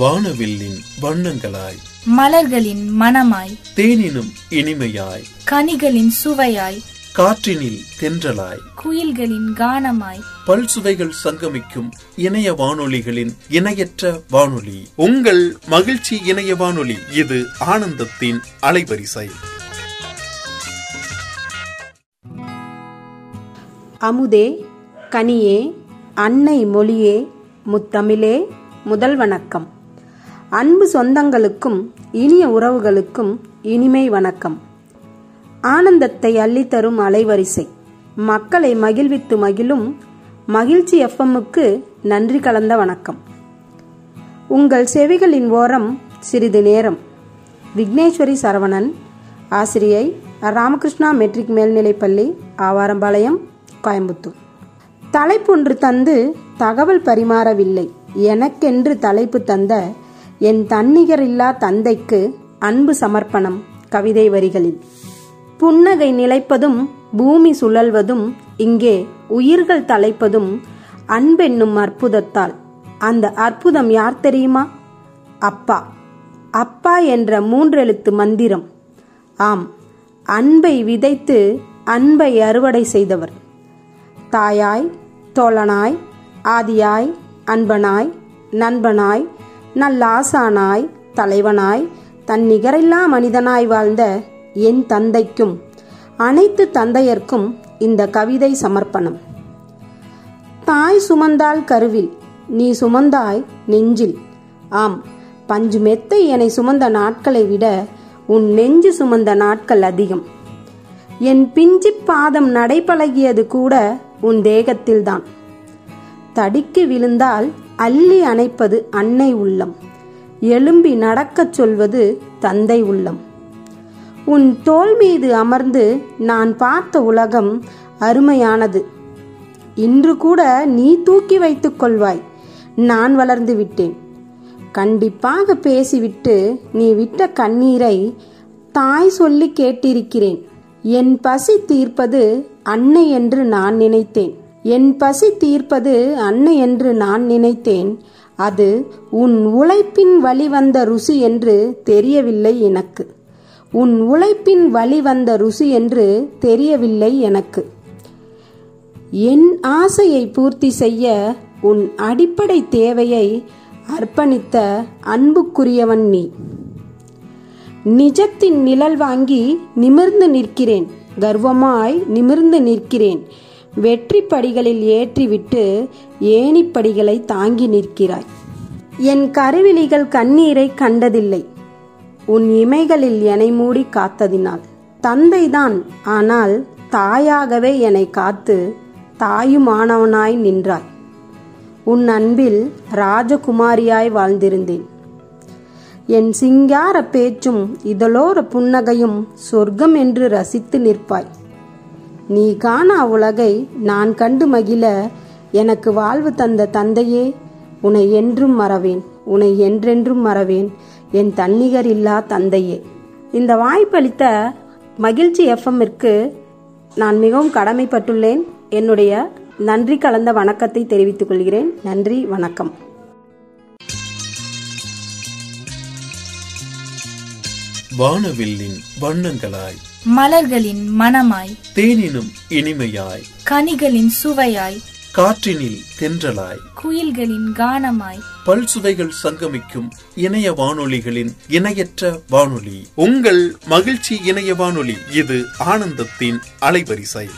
வானவில்லின் வண்ணங்களாய் மலர்களின் மணமாய் தேனினும் இனிமையாய் கனிகளின் சுவையாய் காற்றினில் தென்றலாய் குயில்களின் கானமாய் பல்சுவைகள் சங்கமிக்கும் இணைய வானொலிகளின் இணையற்ற வானொலி. உங்கள் மகிழ்ச்சி இணைய வானொலி இது ஆனந்தத்தின் அலைவரிசை. அமுதே கனியே அன்னை மொழியே முத்தமிழே முதல் வணக்கம் அன்பு சொந்தங்களுக்கும் இனிய உறவுகளுக்கும் இனிமை வணக்கம். ஆனந்தத்தை அள்ளித்தரும் அலைவரிசை. மக்களை மகிழ்வித்து மகிழும் மகிழ்ச்சி எஃப்எம்முக்கு நன்றி கலந்த வணக்கம். உங்கள் செவிகளின் ஓரம் சிறிது நேரம். விக்னேஸ்வரி சரவணன் ஆசிரியை ராமகிருஷ்ணா மெட்ரிக் மேல்நிலைப்பள்ளி ஆவாரம்பாளையம் கோயம்புத்தூர். தலைப்பொன்று தந்து தகவல் பரிமாறவில்லை. எனக்கென்று தலைப்பு தந்த என் தன்னிகரில்லா தந்தைக்கு அன்பு சமர்ப்பணம் கவிதை வரிகளில். புன்னகை நிலைப்பதும் பூமி சுழல்வதும் இங்கே உயிர்கள் தலைப்பதும் அன்பென்னும் அற்புதத்தால். அந்த அற்புதம் யார் தெரியுமா? அப்பா. அப்பா என்ற மூன்றெழுத்து மந்திரம். ஆம் அன்பை விதைத்து அன்பை அறுவடை செய்தவர். தாயாய் தோழனாய் ஆதியாய் அன்பனாய் நண்பனாய் நல்லாசானாய் தலைவனாய் தன் நிகரில்லா மனிதனாய் வாழ்ந்த என் தந்தைக்கும் அனைத்து தந்தையர்க்கும் இந்த கவிதை சமர்ப்பணம். தாய் சுமந்தால் கருவில் நீ சுமந்தாய் நெஞ்சில். ஆம் பஞ்சு மெத்தை என்னை சுமந்த நாட்களை விட உன் நெஞ்சு சுமந்த நாட்கள் அதிகம். என் பிஞ்சு பாதம் நடைபழகியது கூட உன் தேகத்தில்தான். தடிக்கு விழுந்தால் அள்ளி அணைப்பது அன்னை உள்ளம். எழும்பி நடக்கச் சொல்வது தந்தை உள்ளம். உன் தோல் மீது அமர்ந்து நான் பார்த்த உலகம் அருமையானது. இன்று கூட நீ தூக்கி வைத்துக் கொள்வாய். நான் வளர்ந்து விட்டேன். கண்டிப்பாக பேசிவிட்டு நீ விட்ட கண்ணீரை தாய் சொல்லி கேட்டிருக்கிறேன். என் பசி தீர்ப்பது அன்னை என்று நான் நினைத்தேன். என் பசி தீர்ப்பது அன்னை என்று நான் நினைத்தேன். அது உன் உழைப்பின் வழிவந்த ருசி என்று தெரியவில்லை எனக்கு. உன் உழைப்பின் வழிவந்த ருசி என்று தெரியவில்லை எனக்கு. என் ஆசையை பூர்த்தி செய்ய உன் அடிப்படை தேவையை அர்ப்பணித்த அன்புக்குரியவன் நீ. நிஜத்தின் நிழல் வாங்கி நிமிர்ந்து நிற்கிறேன். கர்வமாய் நிமிர்ந்து நிற்கிறேன். வெற்றி படிகளில் ஏற்றிவிட்டு ஏணிப்படிகளை தாங்கி நிற்கிறாய். என் கருவிழிகள் கண்ணீரை கண்டதில்லை. உன் இமைகளில் என்னை மூடி காத்ததினால். தந்தைதான் ஆனால் தாயாகவே என்னை காத்து தாயுமானவனாய் நின்றாய். உன் அன்பில் ராஜகுமாரியாய் வாழ்ந்திருந்தேன். என் சிங்கார பேச்சும் இதழோர புன்னகையும் சொர்க்கம் என்று ரசித்து நிற்பாய். நீ காணா உலகை நான் கண்டு மகிழ எனக்கு வாழ்வு தந்த தந்தையே உன்னை என்றும் மறவேன் உன்னை என்றென்றும் மறவேன் என் தன்னிகர் இல்லா தந்தையே. இந்த வாய்ப்பளித்த மகிழ்ச்சி எஃப்எம்மிற்கு நான் மிகவும் கடமைப்பட்டுள்ளேன். என்னுடைய நன்றி கலந்த வணக்கத்தை தெரிவித்துக் கொள்கிறேன். நன்றி வணக்கம். வானவில்லின் வண்ணங்களாய். மலர்களின் மணமாய் தேனினும் இனிமையாய் கனிகளின் சுவையாய் காற்றினில் தென்றலாய் குயில்களின் கானமாய் பல்சுவைகள் சங்கமிக்கும் இணைய வானொலிகளின் இணையற்ற வானொலி. உங்கள் மகிழ்ச்சி இணைய வானொலி இது ஆனந்தத்தின் அலைவரிசை.